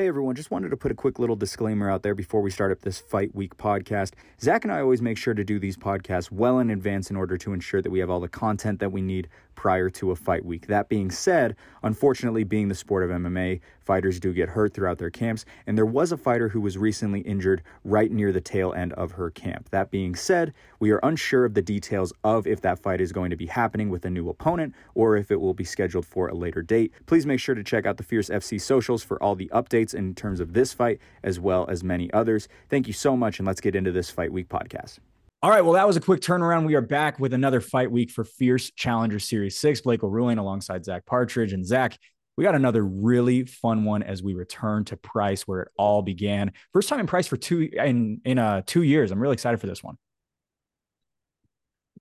Hey everyone, just wanted to put a quick little disclaimer out there before we start up this Fight Week podcast. Zack and I always make sure to do these podcasts well in advance in order to ensure that we have all the content that we need prior to a fight week. That being said, unfortunately, being the sport of MMA, fighters do get hurt throughout their camps, and there was a fighter who was recently injured right near the tail end of her camp. That being said, we are unsure of the details of if that fight is going to be happening with a new opponent or if it will be scheduled for a later date. Please make sure to check out the Fierce FC socials for all the updates in terms of this fight as well as many others. Thank you so much, and let's get into this Fight Week podcast. All right, well, that was a quick turnaround. We are back with another fight week for Fierce Challenger Series 6. Blake O'Ruane alongside Zack Partridge. And Zack, we got another really fun one as we return to Price where it all began. First time in Price for two in in uh two years. I'm really excited for this one.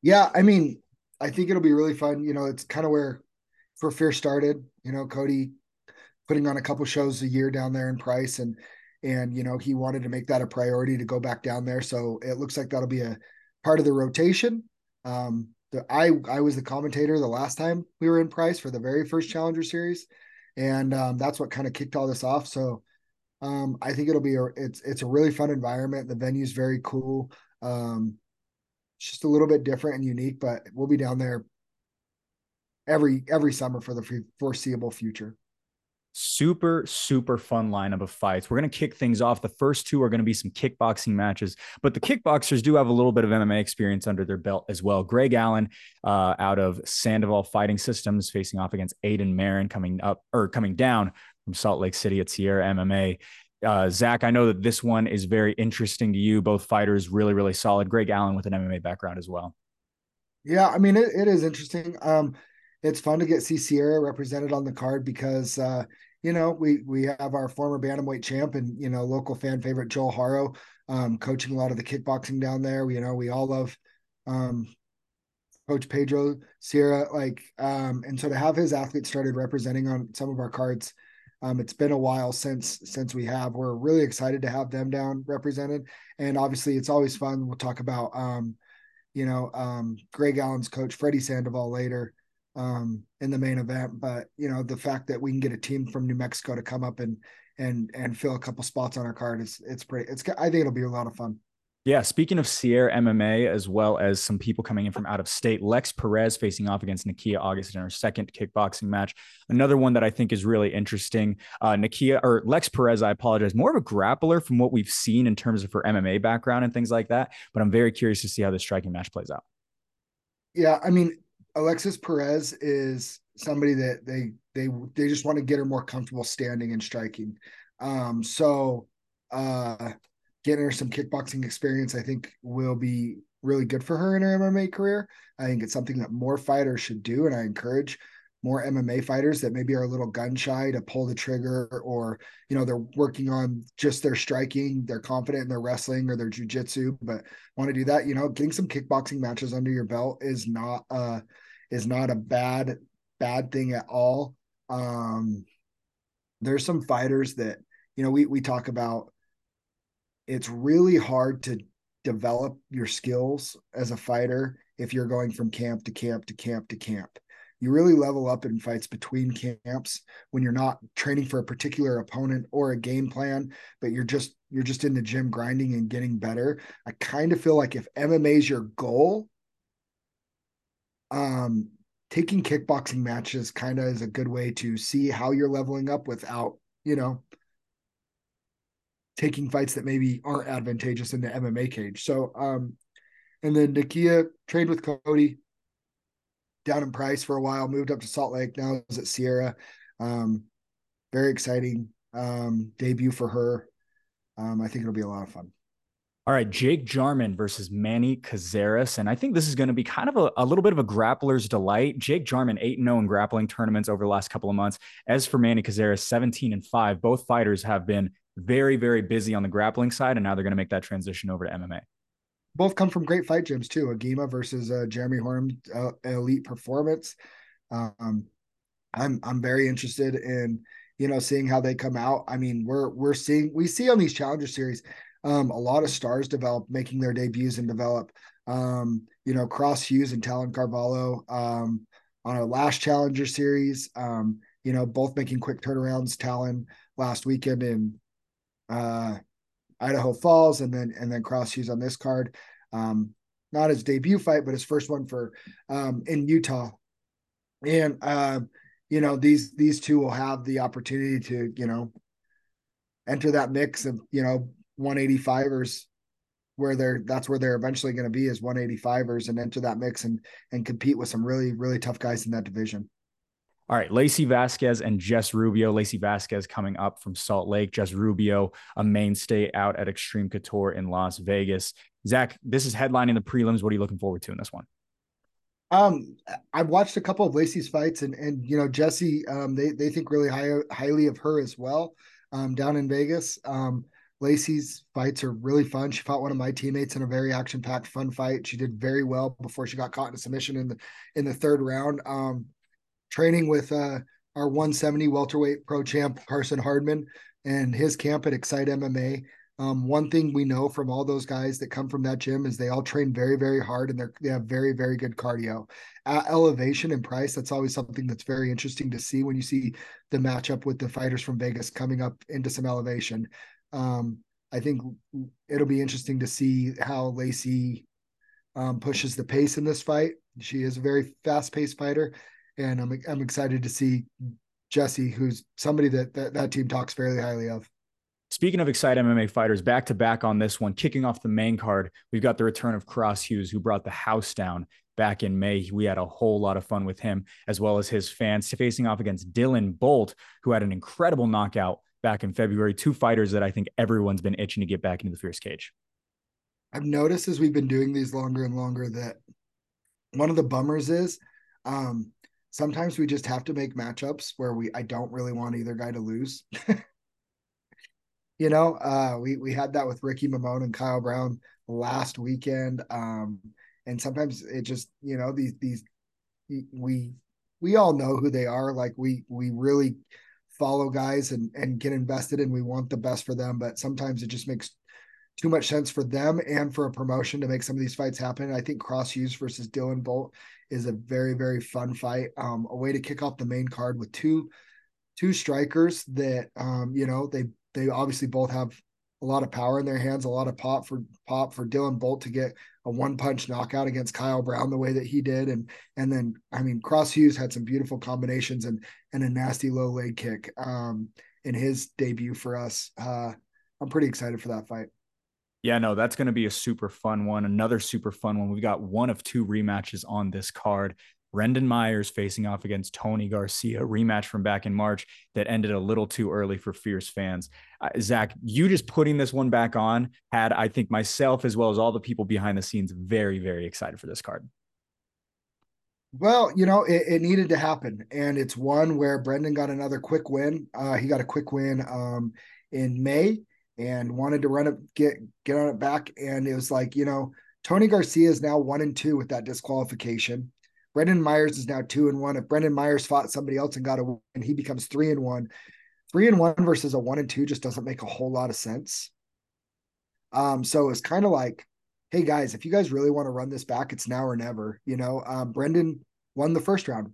Yeah, I mean, I think it'll be really fun. You know, it's kind of where for Fierce started. You know, Cody putting on a couple shows a year down there in Price and and you know he wanted to make that a priority to go back down there so it looks like that'll be a part of the rotation. Um the, i i was the commentator the last time we were in price for the very first challenger series and um, that's what kind of kicked all this off. So um i think it'll be a it's it's a really fun environment. The venue's very cool. Um it's just a little bit different and unique but we'll be down there every every summer for the foreseeable future super super fun lineup of fights we're going to kick things off the first two are going to be some kickboxing matches but the kickboxers do have a little bit of mma experience under their belt as well greg allen uh, out of sandoval fighting systems facing off against aiden marin coming up or coming down from salt lake city at sierra mma uh, Zack, I know that this one is very interesting to you. Both fighters really, really solid. Greg Allen with an MMA background as well. Yeah, I mean it, it is interesting. Um, it's fun to get see Sierra represented on the card because uh, you know we we have our former bantamweight champ and you know local fan favorite Joel Haro um, coaching a lot of the kickboxing down there. You know we all love um, Coach Pedro Sierra like um, and so to have his athletes started representing on some of our cards. Um, it's been a while since since we have. We're really excited to have them down represented, and obviously it's always fun. We'll talk about um, you know um, Greg Allen's coach Freddie Sandoval later um, in the main event. But you know, the fact that we can get a team from New Mexico to come up and and and fill a couple spots on our card is it's pretty. It's I think it'll be a lot of fun. Yeah, speaking of Sierra MMA, as well as some people coming in from out of state, Lex Perez facing off against Nakia August in her second kickboxing match. Another one that I think is really interesting. Uh, Nakia or Lex Perez, I apologize, more of a grappler from what we've seen in terms of her MMA background and things like that. But I'm very curious to see how this striking match plays out. Yeah, I mean, Alexis Perez is somebody that they they they just want to get her more comfortable standing and striking. Um, so uh, getting her some kickboxing experience, I think, will be really good for her in her MMA career. I think it's something that more fighters should do, and I encourage more MMA fighters that maybe are a little gun shy to pull the trigger or you know they're working on just their striking, they're confident in their wrestling or their jujitsu, but want to do that, you know, getting some kickboxing matches under your belt is not uh is not a bad bad thing at all. Um there's some fighters that you know we we talk about it's really hard to develop your skills as a fighter if you're going from camp to camp to camp to camp you really level up in fights between camps when you're not training for a particular opponent or a game plan but you're just you're just in the gym grinding and getting better i kind of feel like if mma is your goal um taking kickboxing matches kind of is a good way to see how you're leveling up without you know taking fights that maybe aren't advantageous in the mma cage so um and then Nakia trained with Cody down in Price for a while, moved up to Salt Lake. Now is at Sierra. Um, very exciting um, debut for her. Um, I think it'll be a lot of fun. All right, Jake Jarman versus Manny Cazares. And I think this is going to be kind of a, a little bit of a grappler's delight. Jake Jarman, 8 0 in grappling tournaments over the last couple of months. As for Manny Cazares, 17 and 5. Both fighters have been very, very busy on the grappling side, and now they're going to make that transition over to MMA both come from great fight gyms too. Agima versus uh, Jeremy Horn, uh, Elite Performance. Um, I'm I'm very interested in you know seeing how they come out. I mean, we're we're seeing we see on these Challenger Series um, a lot of stars develop, making their debuts and develop. Um, you know, Cross Hughes and Talon Carvalho um, on our last Challenger Series. Um, you know, both making quick turnarounds. Talon last weekend in uh, Idaho Falls, and then and then Cross Hughes on this card. Um, not his debut fight, but his first one for um, in Utah. And uh, you know these these two will have the opportunity to you know enter that mix of you know 185ers where they're that's where they're eventually going to be as 185ers and enter that mix and and compete with some really really tough guys in that division. All right, Lacey Vasquez and Jess Rubio. Lacey Vasquez coming up from Salt Lake. Jess Rubio, a mainstay out at Extreme Couture in Las Vegas. Zack, this is headlining the prelims. What are you looking forward to in this one? Um, I've watched a couple of Lacey's fights, and and you know Jesse, um, they they think really high, highly of her as well, um, down in Vegas. Um, Lacey's fights are really fun. She fought one of my teammates in a very action-packed, fun fight. She did very well before she got caught in a submission in the in the third round. Um, training with uh, our 170 welterweight pro champ Carson Hardman and his camp at Excite MMA. Um, one thing we know from all those guys that come from that gym is they all train very, very hard and they have very, very good cardio. At elevation and price, that's always something that's very interesting to see when you see the matchup with the fighters from Vegas coming up into some elevation. Um, I think it'll be interesting to see how Lacey um, pushes the pace in this fight. She is a very fast paced fighter, and I'm I'm excited to see Jesse, who's somebody that, that that team talks fairly highly of. Speaking of excited MMA fighters, back to back on this one, kicking off the main card, we've got the return of Cross Hughes, who brought the house down back in May. We had a whole lot of fun with him, as well as his fans, facing off against Dylan Bolt, who had an incredible knockout back in February. Two fighters that I think everyone's been itching to get back into the fierce cage. I've noticed as we've been doing these longer and longer that one of the bummers is um, sometimes we just have to make matchups where we I don't really want either guy to lose. you know, uh, we we had that with Ricky Mamone and Kyle Brown last weekend. Um, and sometimes it just, you know, these these we we all know who they are. Like we we really follow guys and and get invested and we want the best for them. But sometimes it just makes too much sense for them and for a promotion to make some of these fights happen. I think Cross Hughes versus Dylan Bolt is a very very fun fight. Um, a way to kick off the main card with two two strikers that um, you know they they obviously both have a lot of power in their hands, a lot of pop for pop for Dylan Bolt to get a one punch knockout against Kyle Brown the way that he did, and and then I mean Cross Hughes had some beautiful combinations and and a nasty low leg kick um, in his debut for us. Uh, I'm pretty excited for that fight. Yeah, no, that's going to be a super fun one. Another super fun one. We've got one of two rematches on this card. Brendan Myers facing off against Tony Garcia, rematch from back in March that ended a little too early for Fierce fans. Uh, Zack, you just putting this one back on had, I think, myself as well as all the people behind the scenes very, very excited for this card. Well, you know, it, it needed to happen. And it's one where Brendan got another quick win. Uh, he got a quick win um, in May and wanted to run it, get get on it back. And it was like, you know, Tony Garcia is now one and two with that disqualification. Brendan Myers is now two and one. If Brendan Myers fought somebody else and got a win, he becomes three and one. Three and one versus a one and two just doesn't make a whole lot of sense. Um, so it's kind of like, hey guys, if you guys really want to run this back, it's now or never. You know, um, Brendan won the first round.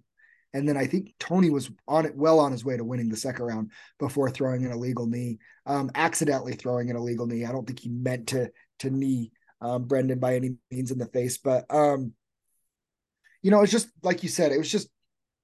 And then I think Tony was on it well on his way to winning the second round before throwing an illegal knee, um, accidentally throwing an illegal knee. I don't think he meant to to knee um, Brendan by any means in the face, but um, you know, it's just like you said, it was just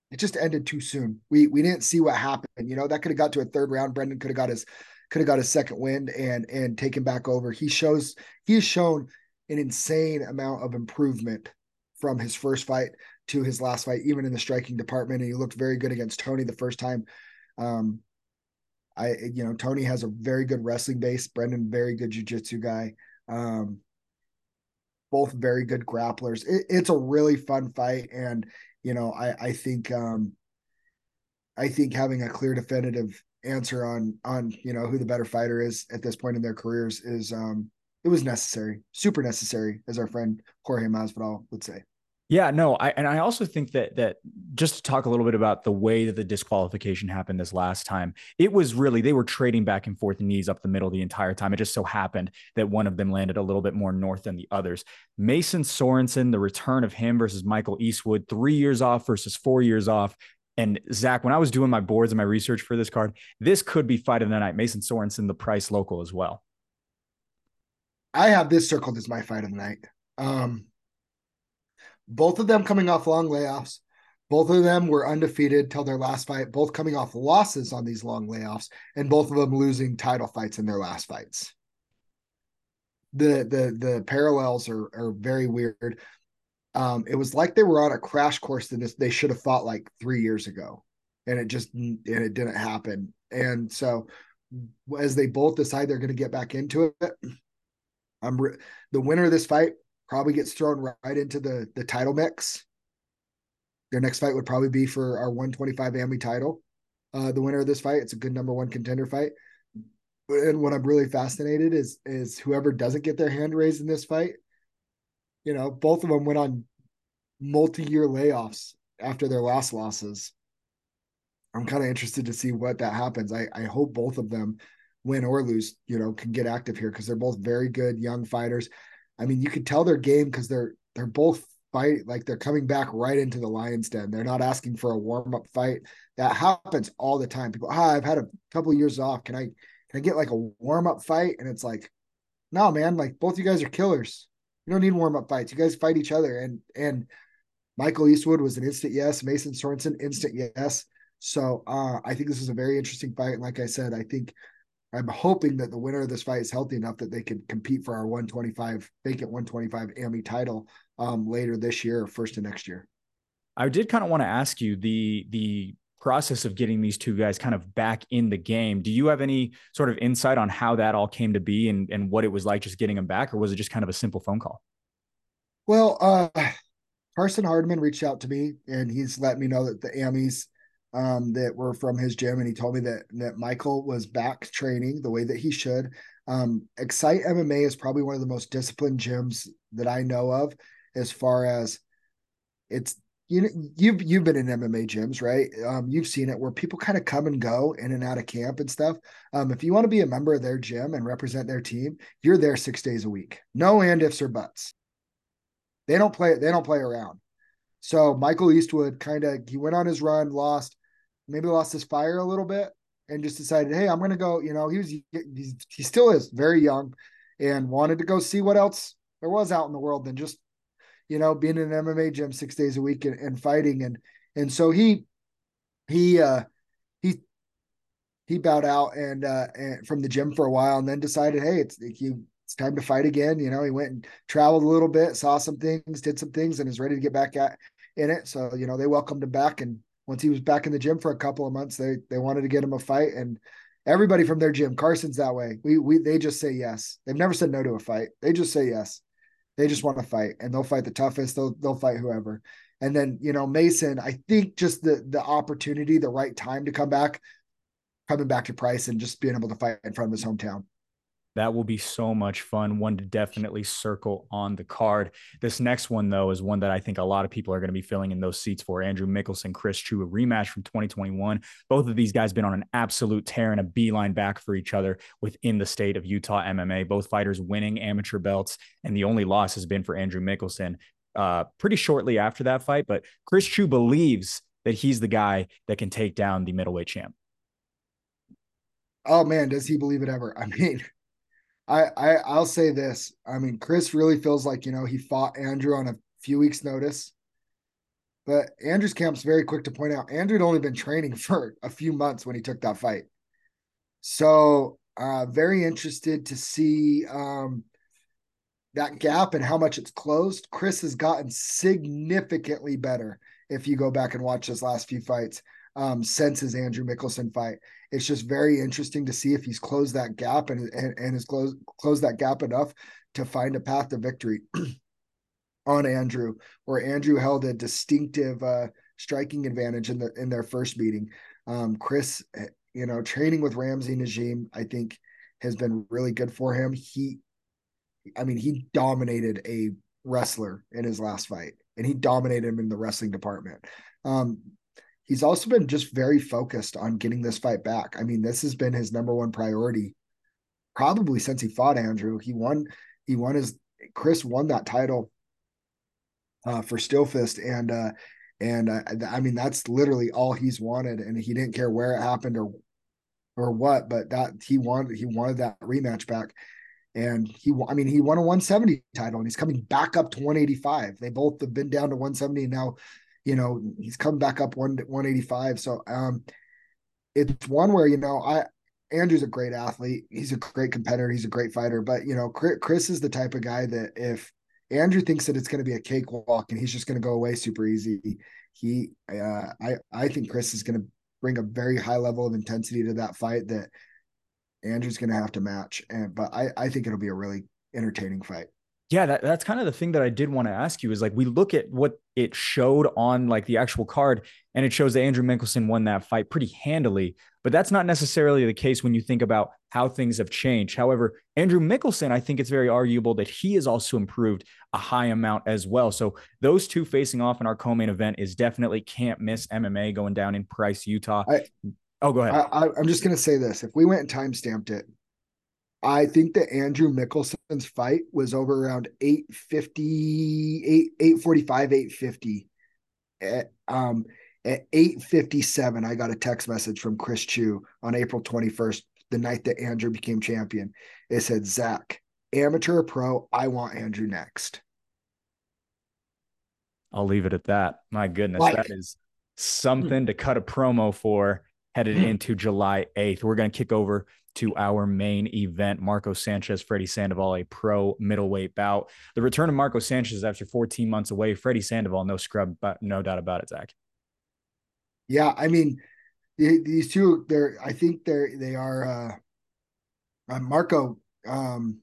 it just ended too soon. We we didn't see what happened. You know, that could have got to a third round. Brendan could have got his could have got his second wind and and taken back over. He shows he has shown an insane amount of improvement from his first fight to his last fight, even in the striking department. And he looked very good against Tony the first time. Um, I you know Tony has a very good wrestling base. Brendan very good jujitsu guy. Um, both very good grapplers. It, it's a really fun fight, and you know, I I think um, I think having a clear, definitive answer on on you know who the better fighter is at this point in their careers is um it was necessary, super necessary, as our friend Jorge Masvidal would say. Yeah, no, I and I also think that that just to talk a little bit about the way that the disqualification happened this last time, it was really they were trading back and forth knees up the middle the entire time. It just so happened that one of them landed a little bit more north than the others. Mason Sorensen, the return of him versus Michael Eastwood, three years off versus four years off, And Zack, when I was doing my boards and my research for this card, this could be fight of the night. Mason Sorensen, the price local as well. I have this circled as my fight of the night. Um, both of them coming off long layoffs. Both of them were undefeated till their last fight, both coming off losses on these long layoffs, and both of them losing title fights in their last fights. The the the parallels are are very weird. Um, it was like they were on a crash course that they should have fought like three years ago, and it just and it didn't happen. And so, as they both decide they're going to get back into it, I'm re- the winner of this fight probably gets thrown right into the the title mix their next fight would probably be for our 125 AMI title. Uh, the winner of this fight, it's a good number one contender fight. And what I'm really fascinated is is whoever doesn't get their hand raised in this fight. You know, both of them went on multi-year layoffs after their last losses. I'm kind of interested to see what that happens. I, I hope both of them win or lose, you know, can get active here because they're both very good young fighters. I mean, you could tell their game because they're they're both fight like they're coming back right into the lion's den. They're not asking for a warm-up fight. That happens all the time. People ah, i've had a couple years off. Can i can i get like a warm-up fight? And it's like no man like both you guys are killers. You don't need warm-up fights. You guys fight each other. And and michael eastwood was an instant yes. Mason sorensen instant yes. So uh, i think this is a very interesting fight. Like i said i think I'm hoping that the winner of this fight is healthy enough that they can compete for our 125 vacant 125 AMI title um, later this year or first of next year. I did kind of want to ask you the the process of getting these two guys kind of back in the game. Do you have any sort of insight on how that all came to be and and what it was like just getting them back, or was it just kind of a simple phone call? Well, uh, Carson Hardman reached out to me and he's let me know that the AMIs um, that were from his gym, and he told me that that Michael was back training the way that he should. Um, Excite MMA is probably one of the most disciplined gyms that I know of, as far as it's you know you've you've been in MMA gyms, right? Um, you've seen it where people kind of come and go in and out of camp and stuff. Um, if you want to be a member of their gym and represent their team, you're there six days a week, no and ifs or buts. They don't play. They don't play around. So Michael Eastwood kind of he went on his run, lost maybe lost his fire a little bit and just decided, hey, I'm going to go. You know, he was he's, he still is very young and wanted to go see what else there was out in the world than just you know being in an MMA gym six days a week and, and fighting and and so he he uh he he bowed out and uh and from the gym for a while and then decided hey it's you it's time to fight again you know he went and traveled a little bit saw some things did some things and is ready to get back at in it so you know they welcomed him back and once he was back in the gym for a couple of months, they they wanted to get him a fight, and everybody from their gym, Carson's that way. We we they just say yes. They've never said no to a fight. They just say yes. They just want to fight, and they'll fight the toughest. They'll they'll fight whoever. And then you know Mason, I think just the the opportunity, the right time to come back, coming back to Price and just being able to fight in front of his hometown. That will be so much fun. One to definitely circle on the card. This next one, though, is one that I think a lot of people are going to be filling in those seats for. Andrew Mickelson, Chris Chu, a rematch from 2021. Both of these guys been on an absolute tear and a beeline back for each other within the state of Utah MMA. Both fighters winning amateur belts, and the only loss has been for Andrew Mickelson uh, pretty shortly after that fight. But Chris Chu believes that he's the guy that can take down the middleweight champ. Oh man, does he believe it ever? I mean, I, I I'll say this. I mean, Chris really feels like you know he fought Andrew on a few weeks' notice, but Andrew's camp's very quick to point out Andrew had only been training for a few months when he took that fight. So, uh, very interested to see um, that gap and how much it's closed. Chris has gotten significantly better if you go back and watch his last few fights um, since his Andrew Mickelson fight. It's just very interesting to see if he's closed that gap and and, and has closed closed that gap enough to find a path to victory on Andrew, where Andrew held a distinctive uh, striking advantage in the in their first meeting. Um, Chris, you know, training with Ramsey Nijem, I think has been really good for him. He, I mean, he dominated a wrestler in his last fight, and he dominated him in the wrestling department. Um, he's also been just very focused on getting this fight back. I mean, this has been his number one priority probably since he fought Andrew. He won, he won his Chris won that title uh, for Stillfist, and uh, And I, I mean, that's literally all he's wanted. And he didn't care where it happened or or what, but that he wanted he wanted that rematch back. And he, I mean, he won a 170 title and he's coming back up to 185. They both have been down to 170 and now, you know, he's come back up one 185. So um it's one where, you know, I Andrew's a great athlete. He's a great competitor. He's a great fighter. But you know, Chris is the type of guy that if Andrew thinks that it's going to be a cakewalk and he's just going to go away super easy, he, uh, I, I think Chris is going to bring a very high level of intensity to that fight that Andrew's going to have to match. And but I, I think it'll be a really entertaining fight. Yeah, that, that's kind of the thing that I did want to ask you is like we look at what it showed on like the actual card, and it shows that Andrew Mickelson won that fight pretty handily. But that's not necessarily the case when you think about how things have changed. However, Andrew Mickelson, I think it's very arguable that he has also improved a high amount as well. So those two facing off in our co-main event is definitely can't miss MMA going down in Price, Utah. I, oh, go ahead. I, I'm just going to say this: if we went and time stamped it, I think that Andrew Mickelson's fight was over around 850, 8, 845, 850. At, um, at 857, I got a text message from Chris Chu on April 21st, the night that Andrew became champion. It said, Zack, amateur or pro, I want Andrew next. I'll leave it at that. My goodness, like, that is something to cut a promo for headed hmm. into July 8th. We're going to kick over to our main event. Marco Sanchez, Freddie Sandoval, a pro middleweight bout. The return of Marco Sanchez after 14 months away. Freddie Sandoval, no scrub, but no doubt about it, Zack. Yeah, I mean, these two, they're, I think they're, they are, uh, uh, Marco, um,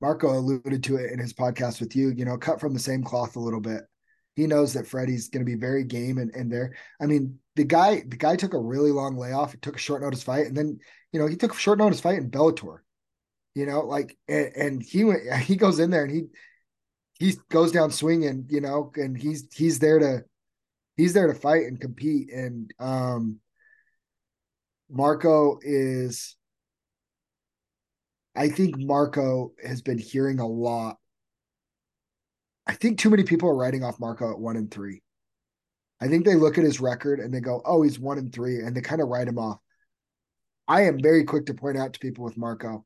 Marco alluded to it in his podcast with you, you know, cut from the same cloth a little bit. He knows that Freddie's going to be very game and, and there. I mean, the guy, the guy took a really long layoff. He took a short notice fight, and then you know he took a short notice fight in Bellator. You know, like and, and he went, he goes in there and he he goes down swinging. You know, and he's he's there to he's there to fight and compete. And um, Marco is, I think Marco has been hearing a lot. I think too many people are writing off Marco at one and three. I think they look at his record and they go, oh, he's one and three, and they kind of write him off. I am very quick to point out to people with Marco.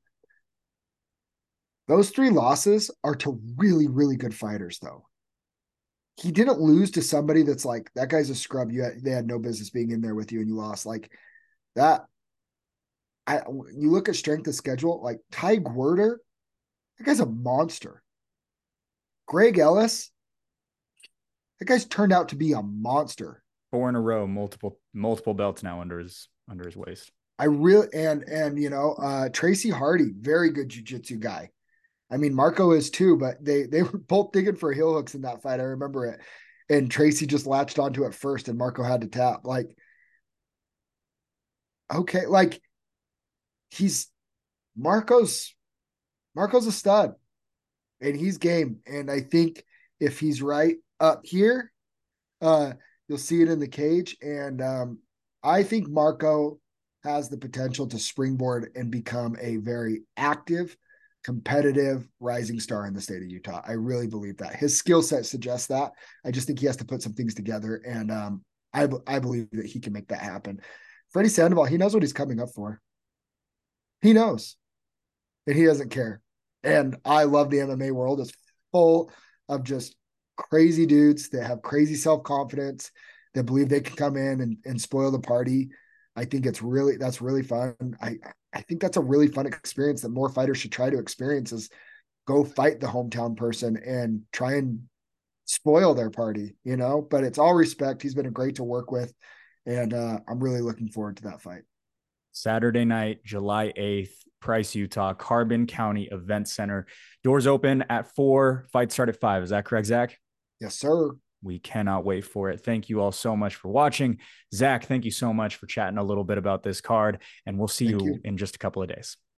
Those three losses are to really, really good fighters, though. He didn't lose to somebody that's like, that guy's a scrub. You had, they had no business being in there with you and you lost. Like that. I you look at strength of schedule, like Ty Guerter, that guy's a monster. Greg Ellis, that guy's turned out to be a monster. Four in a row, multiple multiple belts now under his under his waist. I really and and you know uh Tracy Hardy, very good jujitsu guy. I mean Marco is too, but they they were both digging for heel hooks in that fight. I remember it. And Tracy just latched onto it first, and Marco had to tap. Like, okay, like he's Marco's Marco's a stud, and he's game. And I think if he's right, up here. Uh, you'll see it in the cage. And um, I think Marco has the potential to springboard and become a very active, competitive rising star in the state of Utah. I really believe that his skill set suggests that. I just think he has to put some things together, and um, I I believe that he can make that happen. Freddie Sandoval, he knows what he's coming up for. He knows, and he doesn't care. And I love the MMA world; it's full of just crazy dudes that have crazy self confidence that believe they can come in and, and spoil the party. I think it's really that's really fun. I I think that's a really fun experience that more fighters should try to experience is go fight the hometown person and try and spoil their party, you know. But it's all respect. He's been a great to work with, and uh, I'm really looking forward to that fight. Saturday night, July 8th, Price, Utah, Carbon County Event Center. Doors open at four. Fight start at five. Is that correct, Zack? Yes, sir. We cannot wait for it. Thank you all so much for watching. Zack, thank you so much for chatting a little bit about this card, and we'll see you, you in just a couple of days.